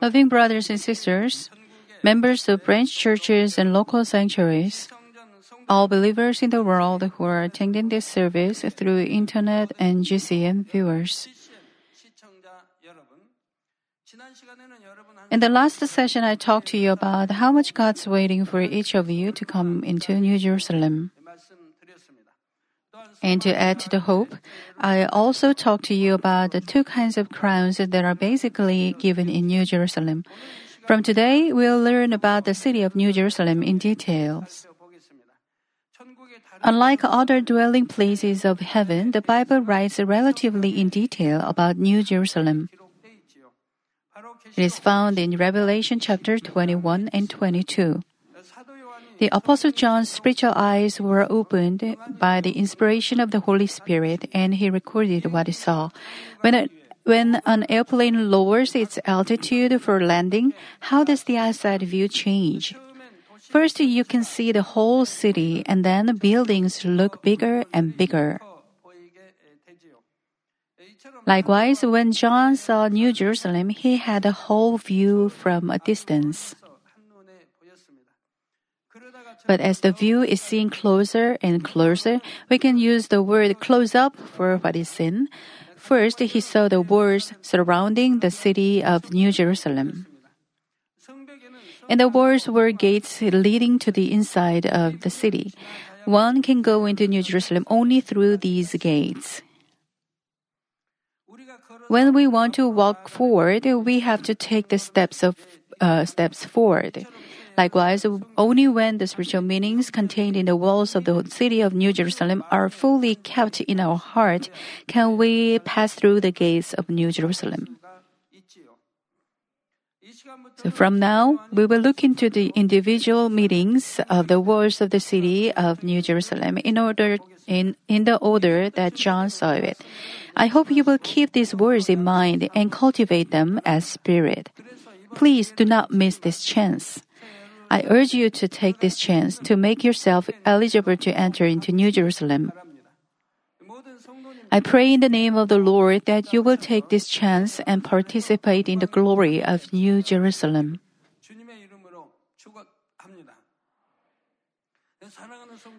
Loving brothers and sisters, members of branch churches and local sanctuaries, all believers in the world who are attending this service through internet and GCN viewers. In the last session, I talked to you about how much God's waiting for each of you to come into New Jerusalem. And to add to the hope, I also talked to you about the two kinds of crowns that are basically given in New Jerusalem. From today, we'll learn about the city of New Jerusalem in details. Unlike other dwelling places of heaven, the Bible writes relatively in detail about New Jerusalem. It is found in Revelation chapter 21 and 22. The Apostle John's spiritual eyes were opened by the inspiration of the Holy Spirit and he recorded what he saw. When, a, when an airplane lowers its altitude for landing, how does the outside view change? First, you can see the whole city and then the buildings look bigger and bigger. Likewise, when John saw New Jerusalem, he had a whole view from a distance. But as the view is seen closer and closer, we can use the word close up for what is seen. First, he saw the walls surrounding the city of New Jerusalem. And the walls were gates leading to the inside of the city. One can go into New Jerusalem only through these gates. When we want to walk forward, we have to take the steps of uh, steps forward. Likewise, only when the spiritual meanings contained in the walls of the city of New Jerusalem are fully kept in our heart can we pass through the gates of New Jerusalem. So from now, we will look into the individual meanings of the walls of the city of New Jerusalem in order in, in the order that John saw it. I hope you will keep these words in mind and cultivate them as spirit. Please do not miss this chance. I urge you to take this chance to make yourself eligible to enter into New Jerusalem. I pray in the name of the Lord that you will take this chance and participate in the glory of New Jerusalem.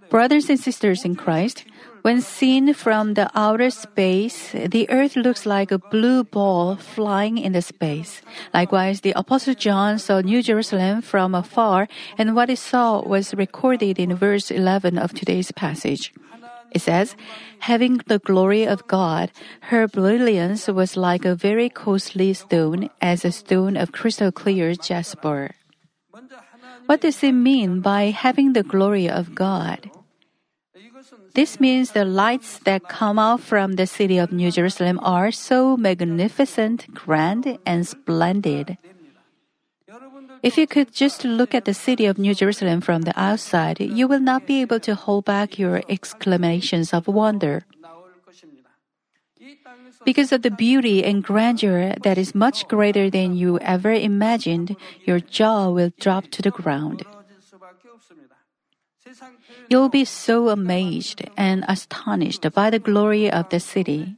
Brothers and sisters in Christ, when seen from the outer space, the earth looks like a blue ball flying in the space. Likewise, the Apostle John saw New Jerusalem from afar, and what he saw was recorded in verse 11 of today's passage. It says, having the glory of God, her brilliance was like a very costly stone, as a stone of crystal clear jasper. What does it mean by having the glory of God? This means the lights that come out from the city of New Jerusalem are so magnificent, grand, and splendid. If you could just look at the city of New Jerusalem from the outside, you will not be able to hold back your exclamations of wonder. Because of the beauty and grandeur that is much greater than you ever imagined, your jaw will drop to the ground. You'll be so amazed and astonished by the glory of the city.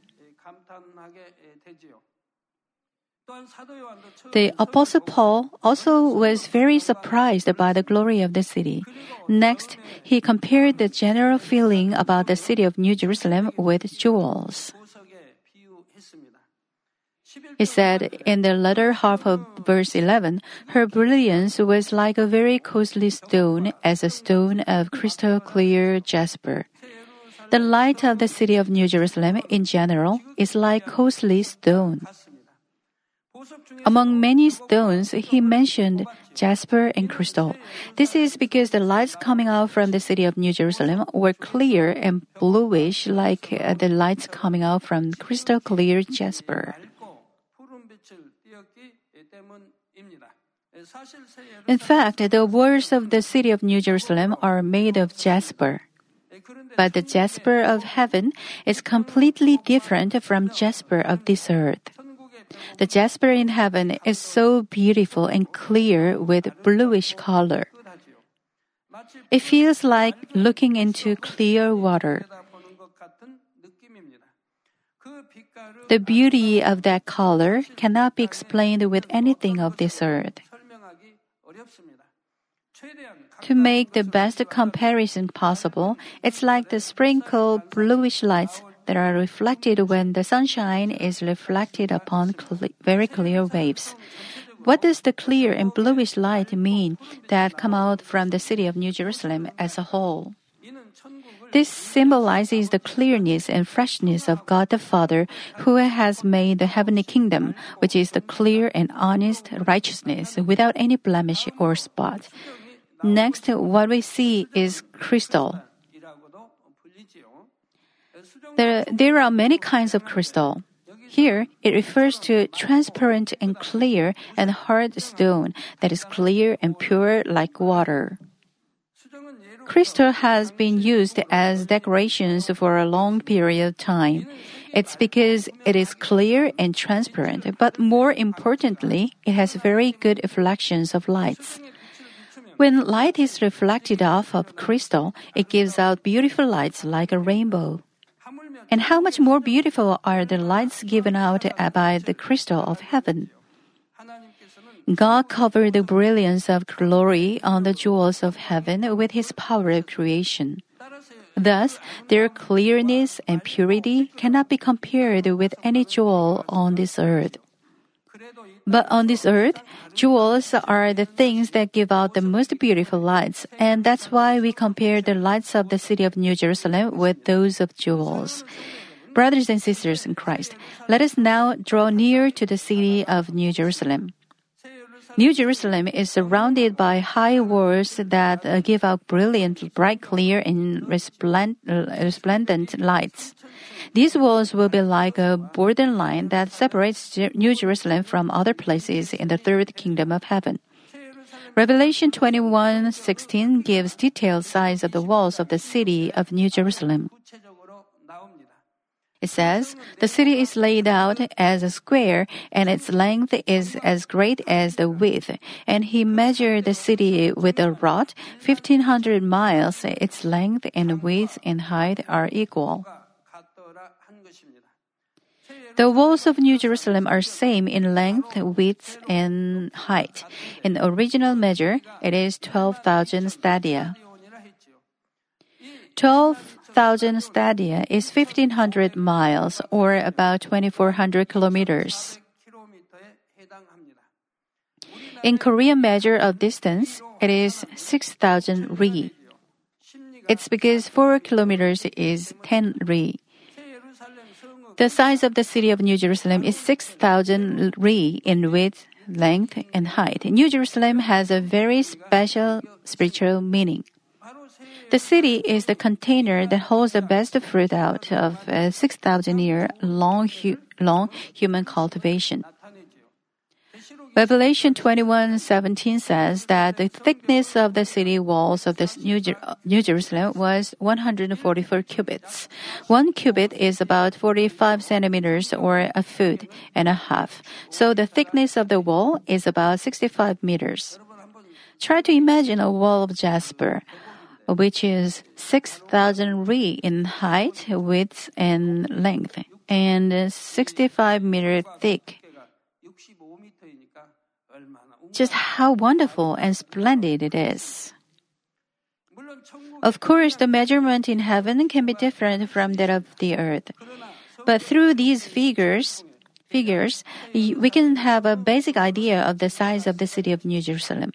The Apostle Paul also was very surprised by the glory of the city. Next, he compared the general feeling about the city of New Jerusalem with jewels. He said in the latter half of verse 11, her brilliance was like a very costly stone, as a stone of crystal clear jasper. The light of the city of New Jerusalem in general is like costly stone. Among many stones, he mentioned jasper and crystal. This is because the lights coming out from the city of New Jerusalem were clear and bluish like uh, the lights coming out from crystal clear jasper. In fact, the walls of the city of New Jerusalem are made of jasper. But the jasper of heaven is completely different from jasper of this earth. The jasper in heaven is so beautiful and clear with bluish color. It feels like looking into clear water. The beauty of that color cannot be explained with anything of this earth. To make the best comparison possible, it's like the sprinkle bluish lights that are reflected when the sunshine is reflected upon very clear waves. What does the clear and bluish light mean that come out from the city of New Jerusalem as a whole? This symbolizes the clearness and freshness of God the Father, who has made the heavenly kingdom, which is the clear and honest righteousness without any blemish or spot. Next, what we see is crystal. There, there are many kinds of crystal. Here, it refers to transparent and clear and hard stone that is clear and pure like water. Crystal has been used as decorations for a long period of time. It's because it is clear and transparent, but more importantly, it has very good reflections of lights. When light is reflected off of crystal, it gives out beautiful lights like a rainbow. And how much more beautiful are the lights given out by the crystal of heaven? God covered the brilliance of glory on the jewels of heaven with his power of creation. Thus, their clearness and purity cannot be compared with any jewel on this earth. But on this earth, jewels are the things that give out the most beautiful lights, and that's why we compare the lights of the city of New Jerusalem with those of jewels. Brothers and sisters in Christ, let us now draw near to the city of New Jerusalem. New Jerusalem is surrounded by high walls that uh, give out brilliant, bright, clear, and uh, resplendent lights. These walls will be like a borderline that separates New Jerusalem from other places in the third kingdom of heaven. Revelation 21:16 gives detailed size of the walls of the city of New Jerusalem. It says, The city is laid out as a square, and its length is as great as the width. And he measured the city with a rod, 1500 miles. Its length and width and height are equal. The walls of New Jerusalem are same in length, width, and height. In original measure, it is 12,000 stadia. 12 Thousand stadia is 1,500 miles or about 2,400 kilometers. In Korean measure of distance, it is 6,000 ri. It's because 4 kilometers is 10 ri. The size of the city of New Jerusalem is 6,000 ri in width, length, and height. New Jerusalem has a very special spiritual meaning. The city is the container that holds the best fruit out of a 6,000 year long, hu- long human cultivation. Revelation 21:17 says that the thickness of the city walls of this New, Jer- New Jerusalem was 144 cubits. One cubit is about 45 centimeters or a foot and a half. So the thickness of the wall is about 65 meters. Try to imagine a wall of jasper which is 6,000 ri in height, width, and length, and 65 meter thick. Just how wonderful and splendid it is. Of course, the measurement in heaven can be different from that of the earth. But through these figures, figures, we can have a basic idea of the size of the city of New Jerusalem.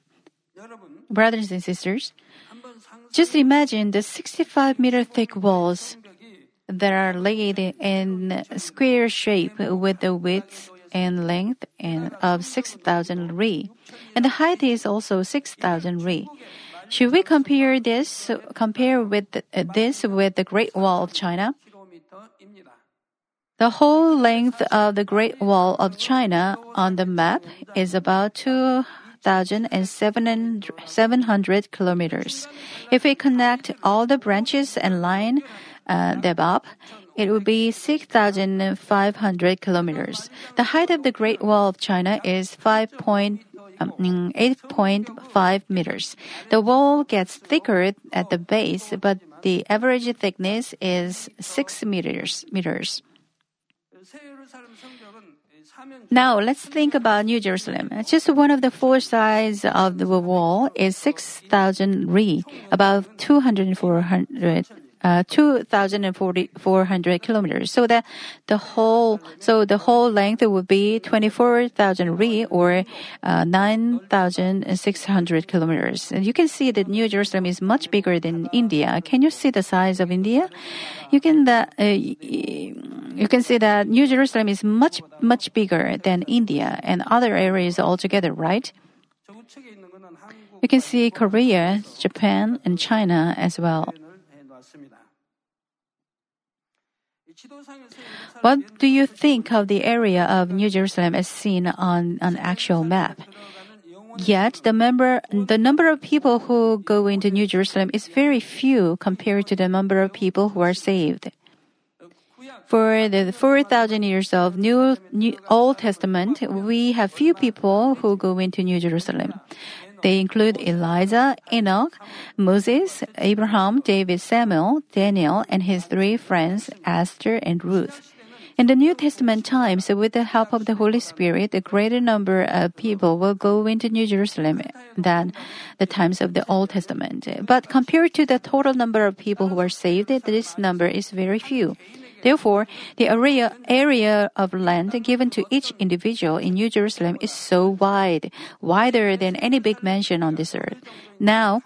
Brothers and sisters, just imagine the 65 meter thick walls that are laid in square shape with the width and length and of 6,000 ri, and the height is also 6,000 ri. Should we compare this compare with the, this with the Great Wall of China? The whole length of the Great Wall of China on the map is about two 2,700 kilometers. If we connect all the branches and line uh, them up, it would be 6,500 kilometers. The height of the Great Wall of China is 5. Point, um, 8.5 meters. The wall gets thicker at the base, but the average thickness is 6 meters. meters. Now let's think about New Jerusalem. Just one of the four sides of the wall is 6,000 ri, about 2,400 uh, 2,400 kilometers. So that the whole, so the whole length would be 24,000 ri or uh, 9,600 kilometers. And you can see that New Jerusalem is much bigger than India. Can you see the size of India? You can that uh, you can see that New Jerusalem is much much bigger than India and other areas altogether, right? You can see Korea, Japan, and China as well. What do you think of the area of New Jerusalem as seen on an actual map? Yet the member, the number of people who go into New Jerusalem is very few compared to the number of people who are saved. For the 4,000 years of New, New, Old Testament, we have few people who go into New Jerusalem. They include Elijah, Enoch, Moses, Abraham, David, Samuel, Daniel, and his three friends, Esther and Ruth. In the New Testament times, with the help of the Holy Spirit, a greater number of people will go into New Jerusalem than the times of the Old Testament. But compared to the total number of people who are saved, this number is very few. Therefore, the area, area of land given to each individual in New Jerusalem is so wide, wider than any big mansion on this earth. Now,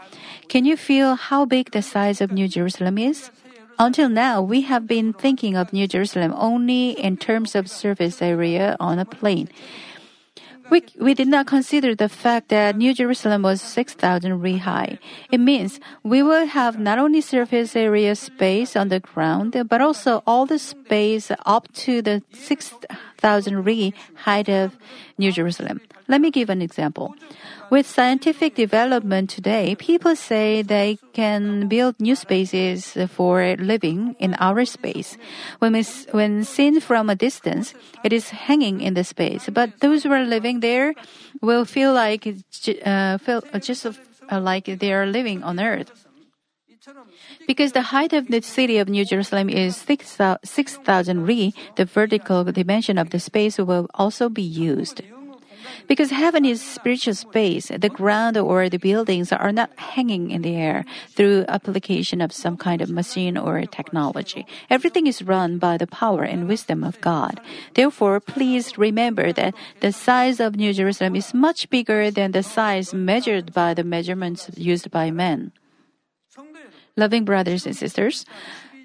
can you feel how big the size of New Jerusalem is? Until now, we have been thinking of New Jerusalem only in terms of surface area on a plane. We, we did not consider the fact that New Jerusalem was 6,000 ri high. It means we will have not only surface area space on the ground, but also all the space up to the 6,000 ri height of New Jerusalem. Let me give an example. With scientific development today, people say they can build new spaces for living in outer space. When, we, when seen from a distance, it is hanging in the space, but those who are living there will feel like uh, feel just uh, like they are living on earth. Because the height of the city of New Jerusalem is 6,000 ri, the vertical dimension of the space will also be used. Because heaven is spiritual space, the ground or the buildings are not hanging in the air through application of some kind of machine or technology. Everything is run by the power and wisdom of God. Therefore, please remember that the size of New Jerusalem is much bigger than the size measured by the measurements used by men. Loving brothers and sisters,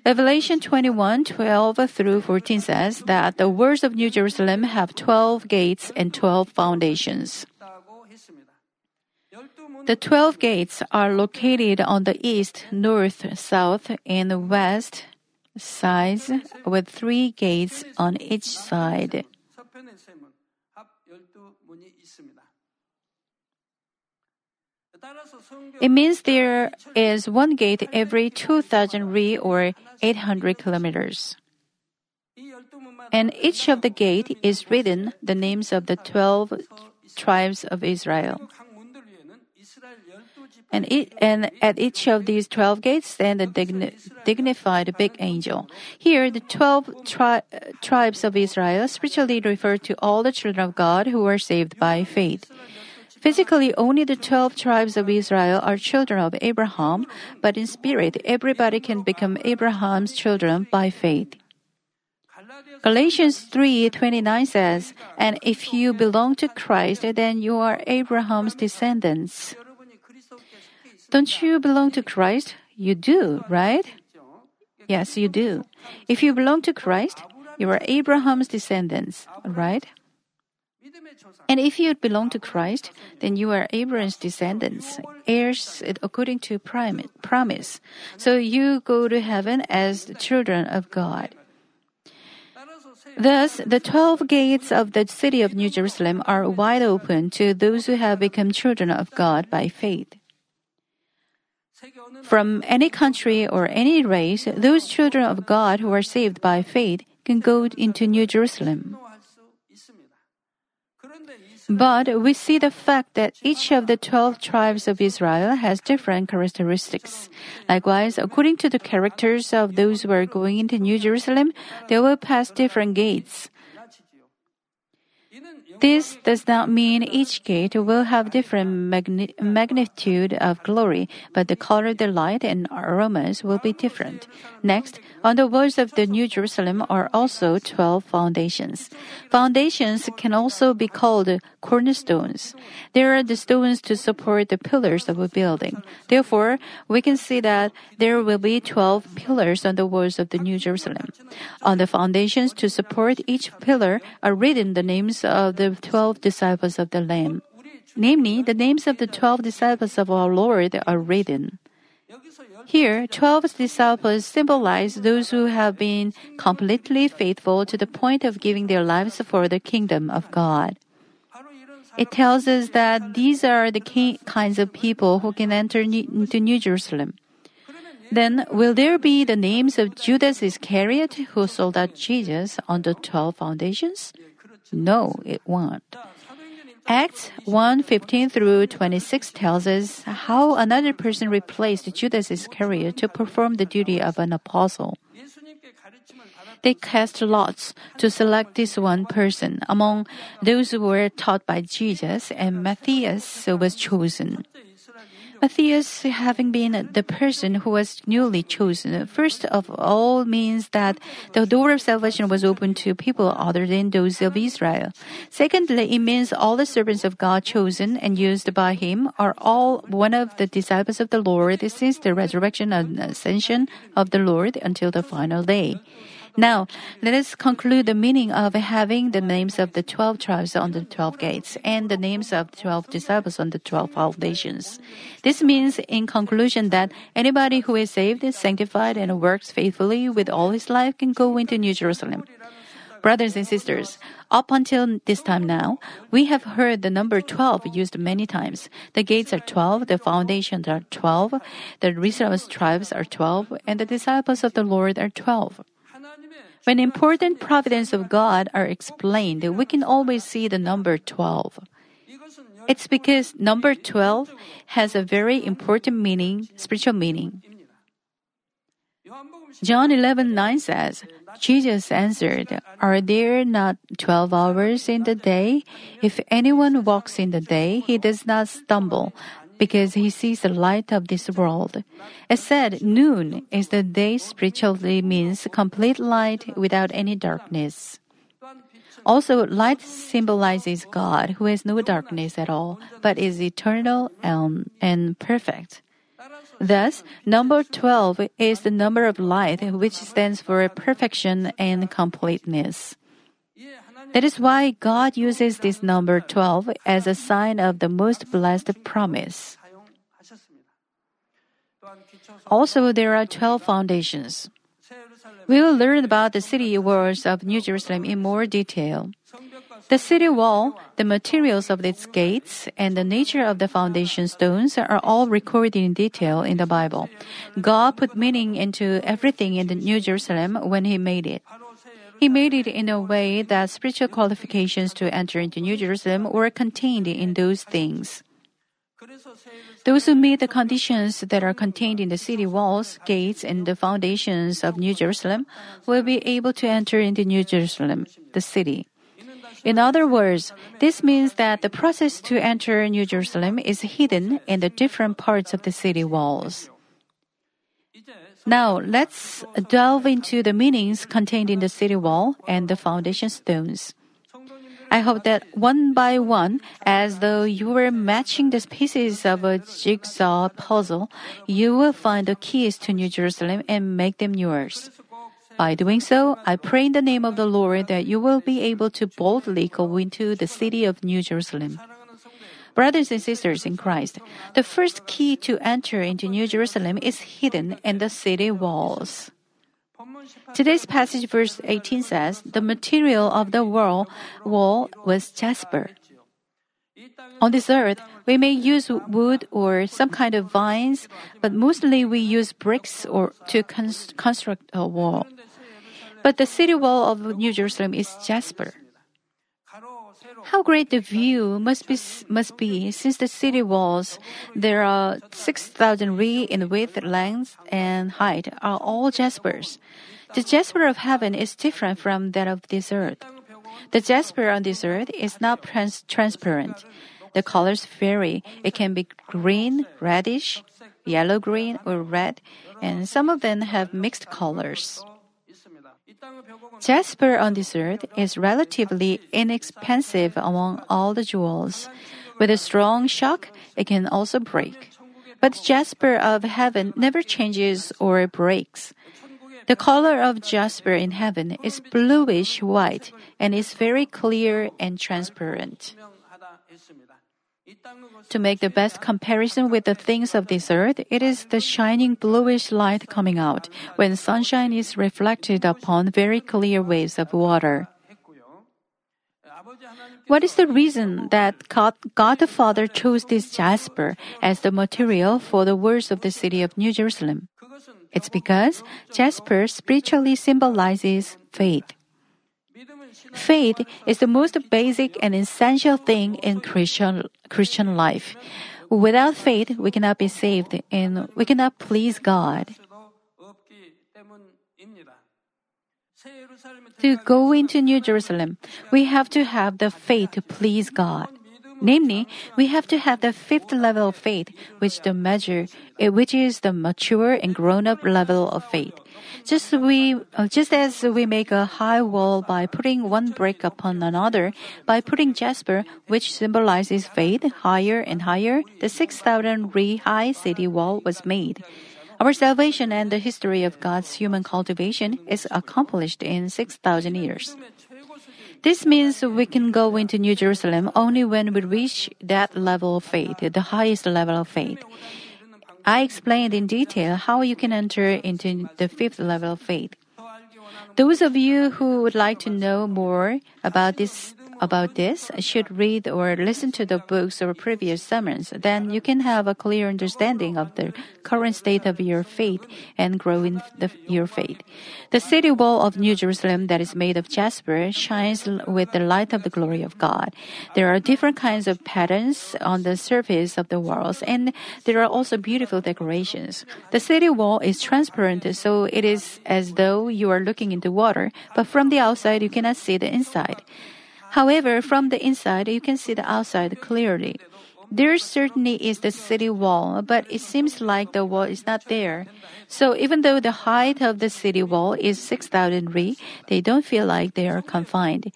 Revelation 21 12 through 14 says that the words of New Jerusalem have 12 gates and 12 foundations. The 12 gates are located on the east, north, south, and west sides, with three gates on each side. It means there is one gate every 2,000 ri or 800 kilometers. And each of the gate is written the names of the 12 tribes of Israel. And, it, and at each of these 12 gates stand a digni- dignified big angel. Here, the 12 tri- tribes of Israel spiritually refer to all the children of God who are saved by faith. Physically, only the 12 tribes of Israel are children of Abraham, but in spirit, everybody can become Abraham's children by faith. Galatians 3:29 says, "And if you belong to Christ, then you are Abraham's descendants." Don't you belong to Christ? You do, right? Yes, you do. If you belong to Christ, you are Abraham's descendants, right? And if you belong to Christ, then you are Abraham's descendants, heirs according to promise. So you go to heaven as the children of God. Thus, the twelve gates of the city of New Jerusalem are wide open to those who have become children of God by faith. From any country or any race, those children of God who are saved by faith can go into New Jerusalem. But we see the fact that each of the 12 tribes of Israel has different characteristics. Likewise, according to the characters of those who are going into New Jerusalem, they will pass different gates. This does not mean each gate will have different magni- magnitude of glory, but the color of the light and aromas will be different. Next, on the walls of the New Jerusalem are also 12 foundations. Foundations can also be called cornerstones. They are the stones to support the pillars of a building. Therefore, we can see that there will be 12 pillars on the walls of the New Jerusalem. On the foundations to support each pillar are written the names of the 12 disciples of the Lamb. Namely, the names of the 12 disciples of our Lord are written. Here, 12 disciples symbolize those who have been completely faithful to the point of giving their lives for the kingdom of God. It tells us that these are the ki- kinds of people who can enter into New Jerusalem. Then, will there be the names of Judas Iscariot who sold out Jesus on the 12 foundations? No, it won't. Acts 1 15 through 26 tells us how another person replaced Judas Iscariot to perform the duty of an apostle. They cast lots to select this one person among those who were taught by Jesus, and Matthias was chosen. Matthias, having been the person who was newly chosen, first of all means that the door of salvation was open to people other than those of Israel. Secondly, it means all the servants of God chosen and used by him are all one of the disciples of the Lord since the resurrection and ascension of the Lord until the final day. Now, let us conclude the meaning of having the names of the 12 tribes on the 12 gates and the names of the 12 disciples on the 12 foundations. This means, in conclusion, that anybody who is saved, sanctified, and works faithfully with all his life can go into New Jerusalem. Brothers and sisters, up until this time now, we have heard the number 12 used many times. The gates are 12, the foundations are 12, the reserved tribes are 12, and the disciples of the Lord are 12. When important providence of God are explained, we can always see the number 12. It's because number 12 has a very important meaning, spiritual meaning. John 11:9 says, Jesus answered, Are there not 12 hours in the day? If anyone walks in the day, he does not stumble because he sees the light of this world. It said noon is the day spiritually means complete light without any darkness. Also, light symbolizes God, who has no darkness at all, but is eternal and, and perfect. Thus, number 12 is the number of light, which stands for perfection and completeness. That is why God uses this number 12 as a sign of the most blessed promise. Also, there are 12 foundations. We will learn about the city walls of New Jerusalem in more detail. The city wall, the materials of its gates, and the nature of the foundation stones are all recorded in detail in the Bible. God put meaning into everything in the New Jerusalem when He made it. He made it in a way that spiritual qualifications to enter into New Jerusalem were contained in those things. Those who meet the conditions that are contained in the city walls, gates, and the foundations of New Jerusalem will be able to enter into New Jerusalem, the city. In other words, this means that the process to enter New Jerusalem is hidden in the different parts of the city walls. Now, let's delve into the meanings contained in the city wall and the foundation stones. I hope that one by one, as though you were matching the pieces of a jigsaw puzzle, you will find the keys to New Jerusalem and make them yours. By doing so, I pray in the name of the Lord that you will be able to boldly go into the city of New Jerusalem. Brothers and sisters in Christ, the first key to enter into New Jerusalem is hidden in the city walls. Today's passage, verse 18 says, The material of the wall, wall was jasper. On this earth, we may use wood or some kind of vines, but mostly we use bricks or to cons- construct a wall. But the city wall of New Jerusalem is jasper. How great the view must be must be since the city walls there are 6000 ri in width, length, and height are all jaspers. The jasper of heaven is different from that of this earth. The jasper on this earth is not trans- transparent. The colors vary. It can be green, reddish, yellow green, or red, and some of them have mixed colors. Jasper on this earth is relatively inexpensive among all the jewels. With a strong shock, it can also break. But jasper of heaven never changes or breaks. The color of jasper in heaven is bluish white and is very clear and transparent. To make the best comparison with the things of this earth, it is the shining bluish light coming out when sunshine is reflected upon very clear waves of water. What is the reason that God, God the Father chose this jasper as the material for the walls of the city of New Jerusalem? It's because jasper spiritually symbolizes faith. Faith is the most basic and essential thing in Christian, Christian life. Without faith, we cannot be saved and we cannot please God. To go into New Jerusalem, we have to have the faith to please God. Namely, we have to have the fifth level of faith, which the measure, eh, which is the mature and grown-up level of faith. Just we, uh, just as we make a high wall by putting one brick upon another, by putting jasper, which symbolizes faith, higher and higher, the six thousand ri high city wall was made. Our salvation and the history of God's human cultivation is accomplished in 6,000 years. This means we can go into New Jerusalem only when we reach that level of faith, the highest level of faith. I explained in detail how you can enter into the fifth level of faith. Those of you who would like to know more about this about this should read or listen to the books or previous sermons. Then you can have a clear understanding of the current state of your faith and grow in the, your faith. The city wall of New Jerusalem that is made of jasper shines with the light of the glory of God. There are different kinds of patterns on the surface of the walls and there are also beautiful decorations. The city wall is transparent so it is as though you are looking into water, but from the outside you cannot see the inside. However, from the inside, you can see the outside clearly. There certainly is the city wall, but it seems like the wall is not there. So even though the height of the city wall is 6,000 ri, they don't feel like they are confined.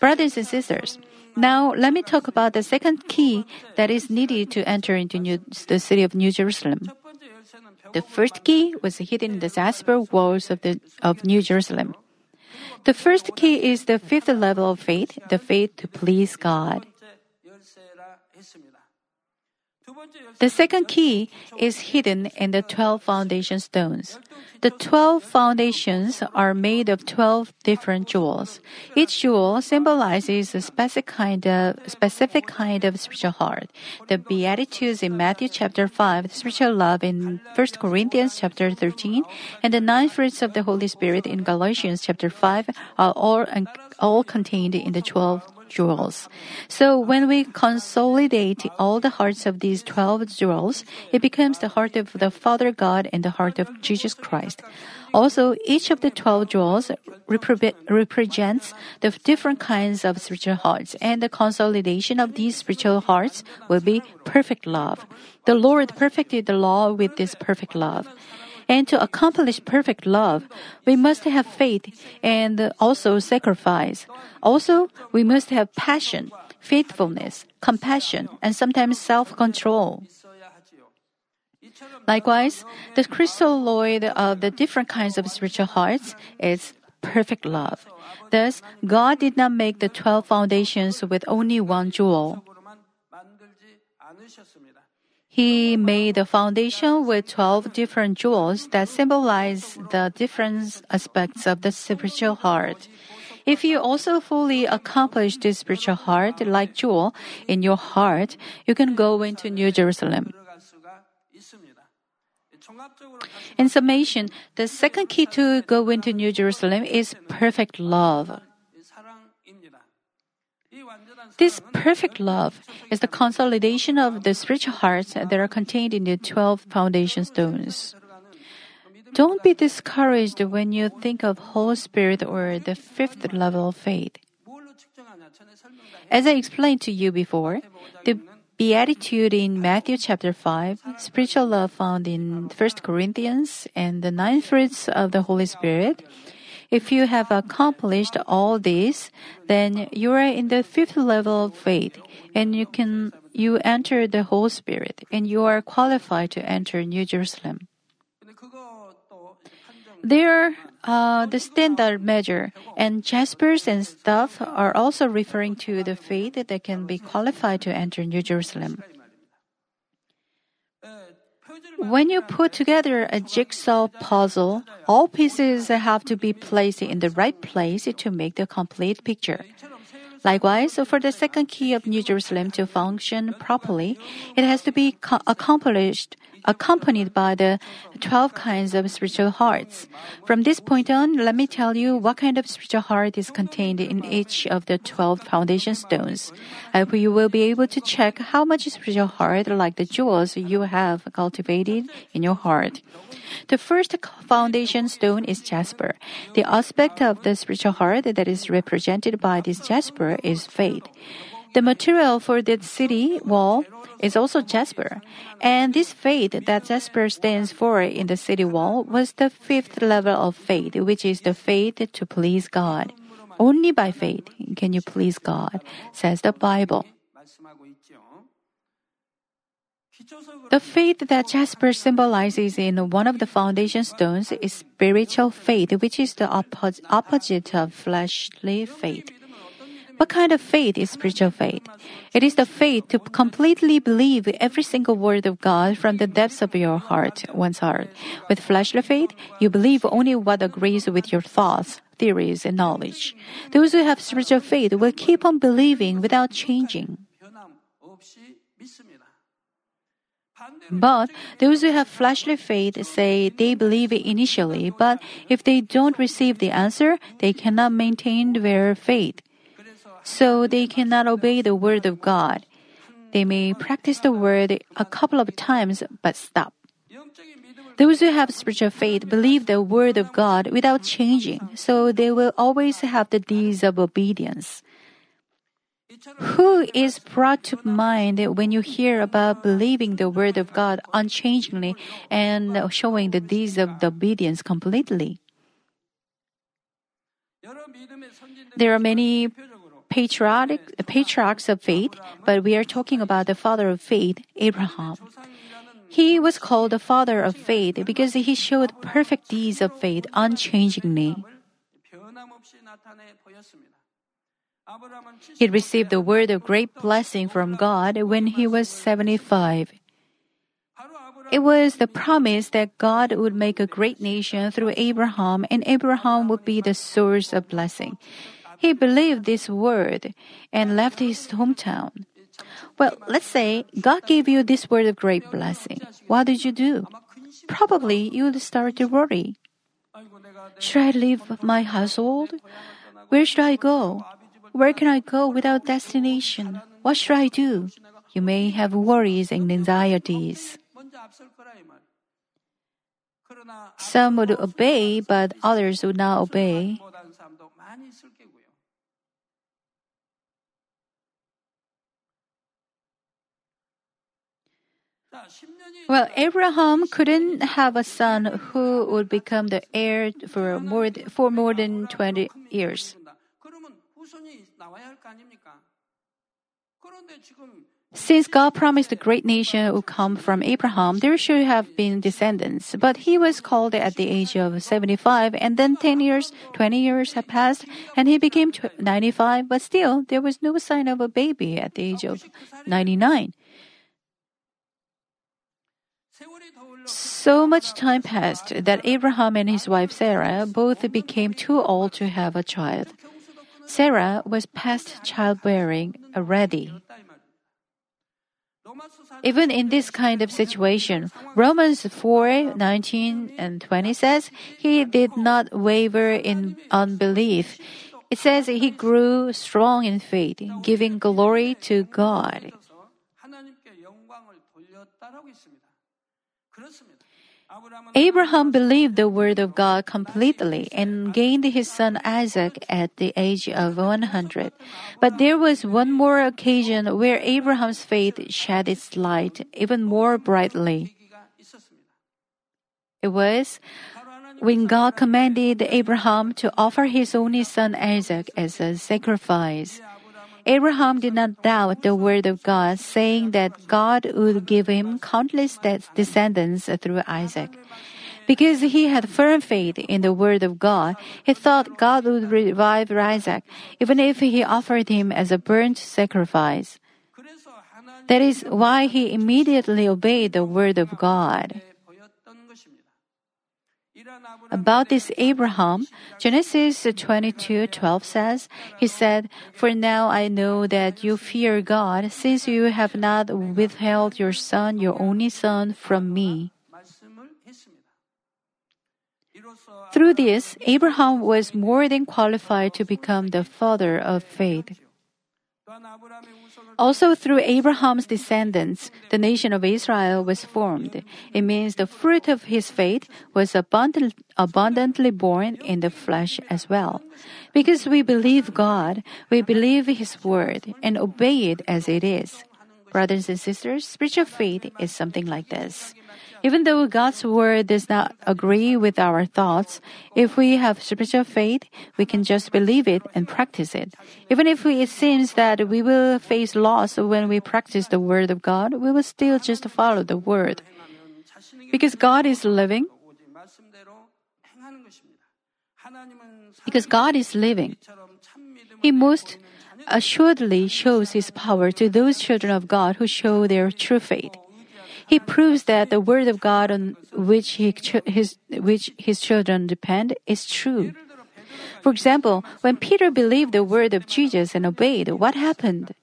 Brothers and sisters, now let me talk about the second key that is needed to enter into new, the city of New Jerusalem. The first key was hidden in the jasper walls of, the, of New Jerusalem. The first key is the fifth level of faith, the faith to please God. The second key is hidden in the 12 foundation stones. The 12 foundations are made of 12 different jewels. Each jewel symbolizes a specific kind of, specific kind of spiritual heart. The Beatitudes in Matthew chapter 5, the spiritual love in 1 Corinthians chapter 13, and the nine fruits of the Holy Spirit in Galatians chapter 5 are all, all contained in the 12 jewels. So when we consolidate all the hearts of these 12 jewels, it becomes the heart of the Father God and the heart of Jesus Christ. Also, each of the 12 jewels repre- represents the different kinds of spiritual hearts, and the consolidation of these spiritual hearts will be perfect love. The Lord perfected the law with this perfect love. And to accomplish perfect love, we must have faith and also sacrifice. Also, we must have passion, faithfulness, compassion, and sometimes self-control. Likewise, the crystalloid of the different kinds of spiritual hearts is perfect love. Thus, God did not make the 12 foundations with only one jewel. He made a foundation with 12 different jewels that symbolize the different aspects of the spiritual heart. If you also fully accomplish the spiritual heart like jewel in your heart, you can go into New Jerusalem. In summation, the second key to go into New Jerusalem is perfect love. This perfect love is the consolidation of the spiritual hearts that are contained in the 12 foundation stones. Don't be discouraged when you think of Holy Spirit or the fifth level of faith. As I explained to you before, the beatitude in Matthew chapter 5, spiritual love found in 1 Corinthians, and the nine fruits of the Holy Spirit if you have accomplished all this, then you are in the fifth level of faith and you can you enter the Holy Spirit and you are qualified to enter New Jerusalem. There, uh, the standard measure and jaspers and stuff are also referring to the faith that can be qualified to enter New Jerusalem. When you put together a jigsaw puzzle, all pieces have to be placed in the right place to make the complete picture. Likewise, for the second key of New Jerusalem to function properly, it has to be accomplished accompanied by the 12 kinds of spiritual hearts. From this point on, let me tell you what kind of spiritual heart is contained in each of the 12 foundation stones. I hope you will be able to check how much spiritual heart, like the jewels you have cultivated in your heart. The first foundation stone is jasper. The aspect of the spiritual heart that is represented by this jasper is faith. The material for the city wall is also jasper, and this faith that jasper stands for in the city wall was the fifth level of faith, which is the faith to please God. Only by faith can you please God, says the Bible. The faith that jasper symbolizes in one of the foundation stones is spiritual faith, which is the opposite of fleshly faith. What kind of faith is spiritual faith? It is the faith to completely believe every single word of God from the depths of your heart, one's heart. With fleshly faith, you believe only what agrees with your thoughts, theories, and knowledge. Those who have spiritual faith will keep on believing without changing. But those who have fleshly faith say they believe initially, but if they don't receive the answer, they cannot maintain their faith so they cannot obey the word of God. They may practice the word a couple of times but stop. Those who have spiritual faith believe the word of God without changing, so they will always have the deeds of obedience. Who is brought to mind when you hear about believing the word of God unchangingly and showing the deeds of the obedience completely? There are many patriotic, patriarchs of faith, but we are talking about the father of faith, Abraham. He was called the father of faith because he showed perfect deeds of faith unchangingly. He received the word of great blessing from God when he was 75. It was the promise that God would make a great nation through Abraham, and Abraham would be the source of blessing. He believed this word and left his hometown. Well, let's say God gave you this word of great blessing. What did you do? Probably you would start to worry. Should I leave my household? Where should I go? Where can I go without destination? What should I do? You may have worries and anxieties. Some would obey, but others would not obey. Well, Abraham couldn't have a son who would become the heir for more, for more than 20 years. Since God promised a great nation would come from Abraham, there should have been descendants. But he was called at the age of 75, and then 10 years, 20 years had passed, and he became 95, but still, there was no sign of a baby at the age of 99. So much time passed that Abraham and his wife Sarah both became too old to have a child. Sarah was past childbearing already. Even in this kind of situation, Romans 4 19 and 20 says, He did not waver in unbelief. It says he grew strong in faith, giving glory to God. Abraham believed the word of God completely and gained his son Isaac at the age of 100. But there was one more occasion where Abraham's faith shed its light even more brightly. It was when God commanded Abraham to offer his only son Isaac as a sacrifice. Abraham did not doubt the word of God, saying that God would give him countless descendants through Isaac. Because he had firm faith in the word of God, he thought God would revive Isaac, even if he offered him as a burnt sacrifice. That is why he immediately obeyed the word of God. About this Abraham, Genesis 22:12 says, he said, "For now I know that you fear God, since you have not withheld your son, your only son, from me." Through this, Abraham was more than qualified to become the father of faith. Also, through Abraham's descendants, the nation of Israel was formed. It means the fruit of his faith was abundant, abundantly born in the flesh as well. Because we believe God, we believe His word and obey it as it is. Brothers and sisters, spiritual faith is something like this. Even though God's word does not agree with our thoughts, if we have spiritual faith, we can just believe it and practice it. Even if it seems that we will face loss when we practice the word of God, we will still just follow the word. Because God is living, because God is living, He most assuredly shows His power to those children of God who show their true faith. He proves that the word of God on which, he, his, which his children depend is true. For example, when Peter believed the word of Jesus and obeyed, what happened?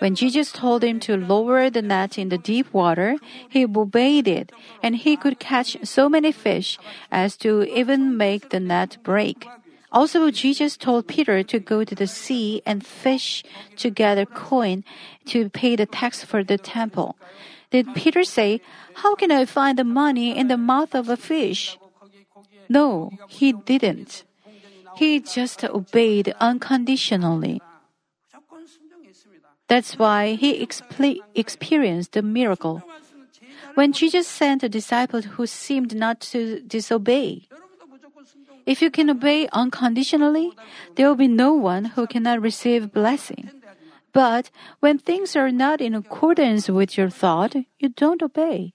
When Jesus told him to lower the net in the deep water, he obeyed it, and he could catch so many fish as to even make the net break. Also, Jesus told Peter to go to the sea and fish to gather coin to pay the tax for the temple. Did Peter say, How can I find the money in the mouth of a fish? No, he didn't. He just obeyed unconditionally. That's why he experienced the miracle. When Jesus sent a disciple who seemed not to disobey, if you can obey unconditionally, there will be no one who cannot receive blessing. But when things are not in accordance with your thought, you don't obey.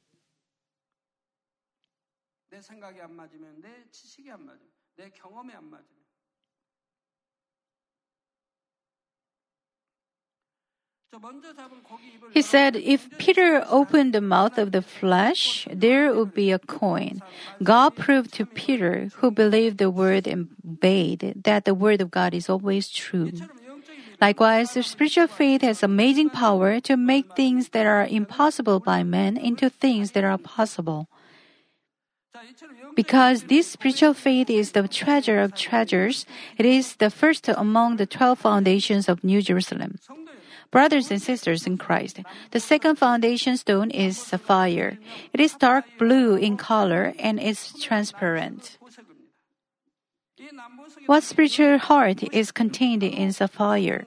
He said, if Peter opened the mouth of the flesh, there would be a coin. God proved to Peter, who believed the word and obeyed, that the word of God is always true. Likewise, spiritual faith has amazing power to make things that are impossible by men into things that are possible. Because this spiritual faith is the treasure of treasures, it is the first among the 12 foundations of New Jerusalem. Brothers and sisters in Christ, the second foundation stone is sapphire. It is dark blue in color and is transparent. What spiritual heart is contained in sapphire?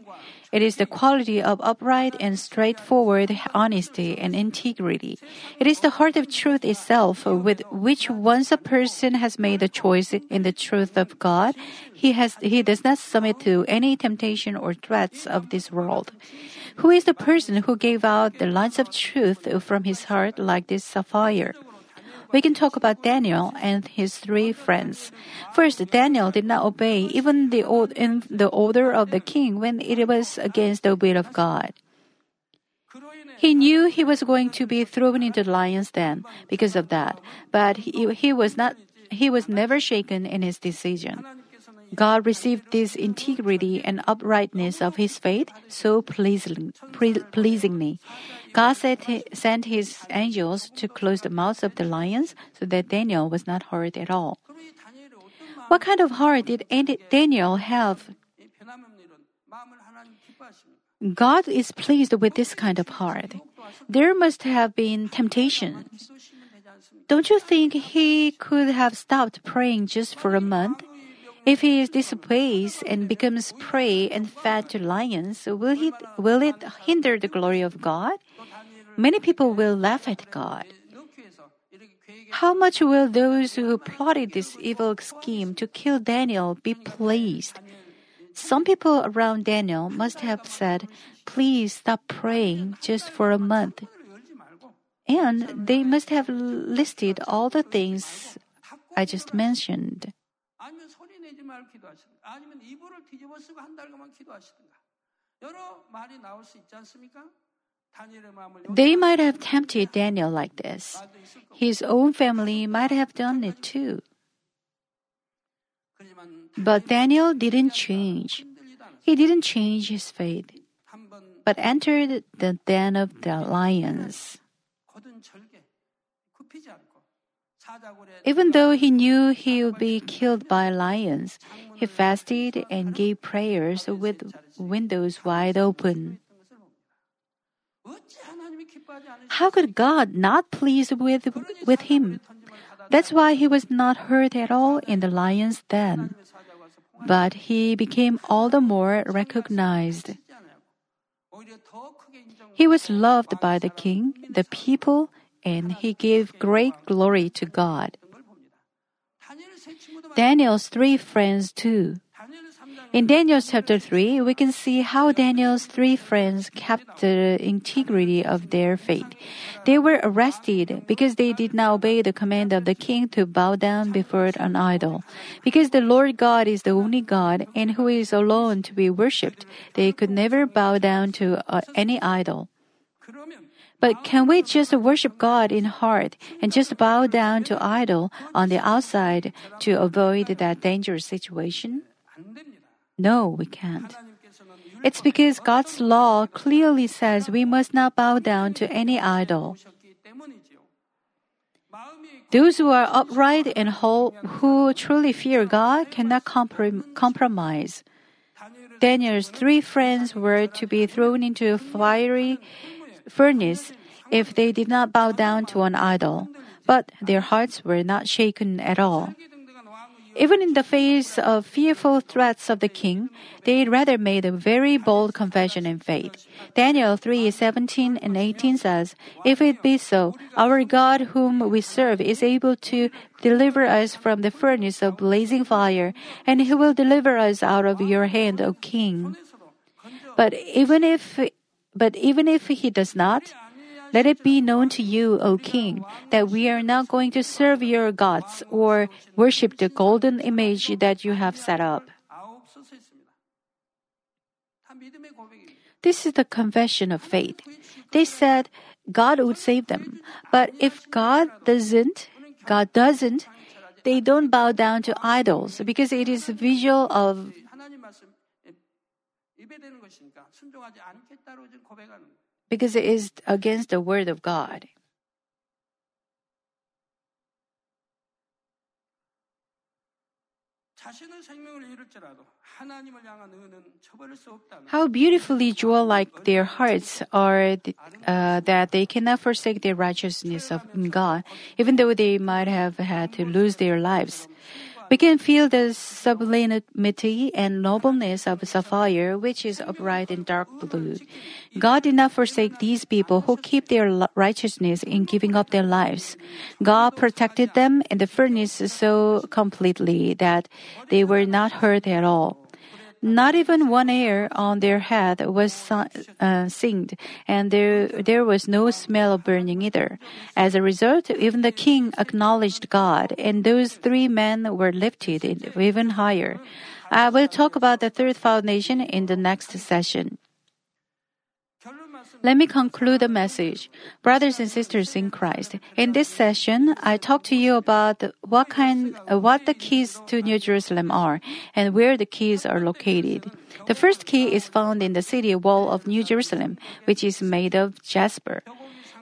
It is the quality of upright and straightforward honesty and integrity. It is the heart of truth itself with which once a person has made a choice in the truth of God, he has he does not submit to any temptation or threats of this world. Who is the person who gave out the lines of truth from his heart like this sapphire? We can talk about Daniel and his three friends. First, Daniel did not obey even the, in the order of the king when it was against the will of God. He knew he was going to be thrown into the lion's den because of that, but he, he was not he was never shaken in his decision. God received this integrity and uprightness of his faith so pleasing, pleasingly. God sent his angels to close the mouths of the lions so that Daniel was not hurt at all. What kind of heart did Daniel have? God is pleased with this kind of heart. There must have been temptations. don't you think he could have stopped praying just for a month? If he is displaced and becomes prey and fed to lions, will, he, will it hinder the glory of God? Many people will laugh at God. How much will those who plotted this evil scheme to kill Daniel be pleased? Some people around Daniel must have said, Please stop praying just for a month. And they must have listed all the things I just mentioned. 아니면 소리 내지 말 기도하시든가 아니면 이불을 뒤집어 쓰고 한 달간만 기도하시든가 여러 말이 나올 수 있지 않습니까? 다니엘의 마음을 They might have tempted Daniel like this. 말도 있을 거고 His own family might have done it too. 그렇지만 But Daniel didn't change. 흔들리다 않았어요. He didn't change his faith, 한번 but entered the den of the lions. Even though he knew he would be killed by lions, he fasted and gave prayers with windows wide open. How could God not please with, with him? That's why he was not hurt at all in the lion's den. But he became all the more recognized. He was loved by the king, the people, and he gave great glory to God. Daniel's three friends too. In Daniel chapter 3, we can see how Daniel's three friends kept the integrity of their faith. They were arrested because they did not obey the command of the king to bow down before an idol. Because the Lord God is the only God and who is alone to be worshipped, they could never bow down to uh, any idol. But can we just worship God in heart and just bow down to idol on the outside to avoid that dangerous situation? No, we can't. It's because God's law clearly says we must not bow down to any idol. Those who are upright and whole, who truly fear God cannot comprom- compromise. Daniel's three friends were to be thrown into a fiery furnace if they did not bow down to an idol, but their hearts were not shaken at all. Even in the face of fearful threats of the king, they rather made a very bold confession in faith. Daniel 3:17 and 18 says, "If it be so, our God whom we serve is able to deliver us from the furnace of blazing fire, and he will deliver us out of your hand, O king." But even if but even if he does not, let it be known to you, O king, that we are not going to serve your gods or worship the golden image that you have set up. This is the confession of faith. They said God would save them. But if God doesn't, God doesn't, they don't bow down to idols because it is a visual of because it is against the word of God. How beautifully jewel like their hearts are uh, that they cannot forsake their righteousness of God, even though they might have had to lose their lives. We can feel the sublimity and nobleness of sapphire, which is upright in dark blue. God did not forsake these people who keep their righteousness in giving up their lives. God protected them in the furnace so completely that they were not hurt at all. Not even one hair on their head was uh, singed, and there, there was no smell of burning either. As a result, even the king acknowledged God, and those three men were lifted even higher. I will talk about the third foundation in the next session. Let me conclude the message. Brothers and sisters in Christ, in this session, I talk to you about what kind, uh, what the keys to New Jerusalem are and where the keys are located. The first key is found in the city wall of New Jerusalem, which is made of jasper.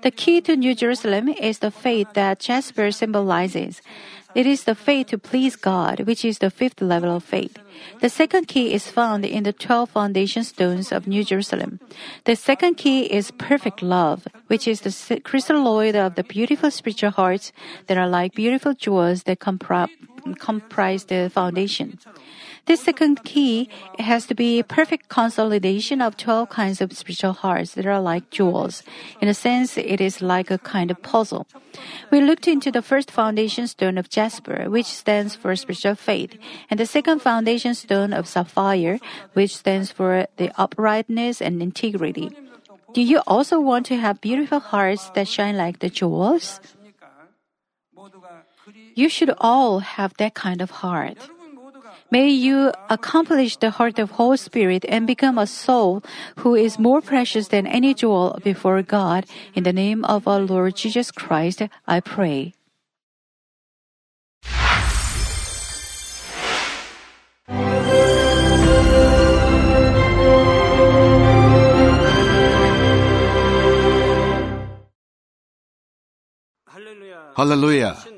The key to New Jerusalem is the faith that jasper symbolizes. It is the faith to please God, which is the fifth level of faith. The second key is found in the 12 foundation stones of New Jerusalem. The second key is perfect love, which is the crystalloid of the beautiful spiritual hearts that are like beautiful jewels that compri- comprise the foundation. This second key has to be perfect consolidation of 12 kinds of spiritual hearts that are like jewels. In a sense, it is like a kind of puzzle. We looked into the first foundation stone of jasper, which stands for spiritual faith, and the second foundation stone of sapphire, which stands for the uprightness and integrity. Do you also want to have beautiful hearts that shine like the jewels? You should all have that kind of heart. May you accomplish the heart of Holy Spirit and become a soul who is more precious than any jewel before God. In the name of our Lord Jesus Christ, I pray. Hallelujah.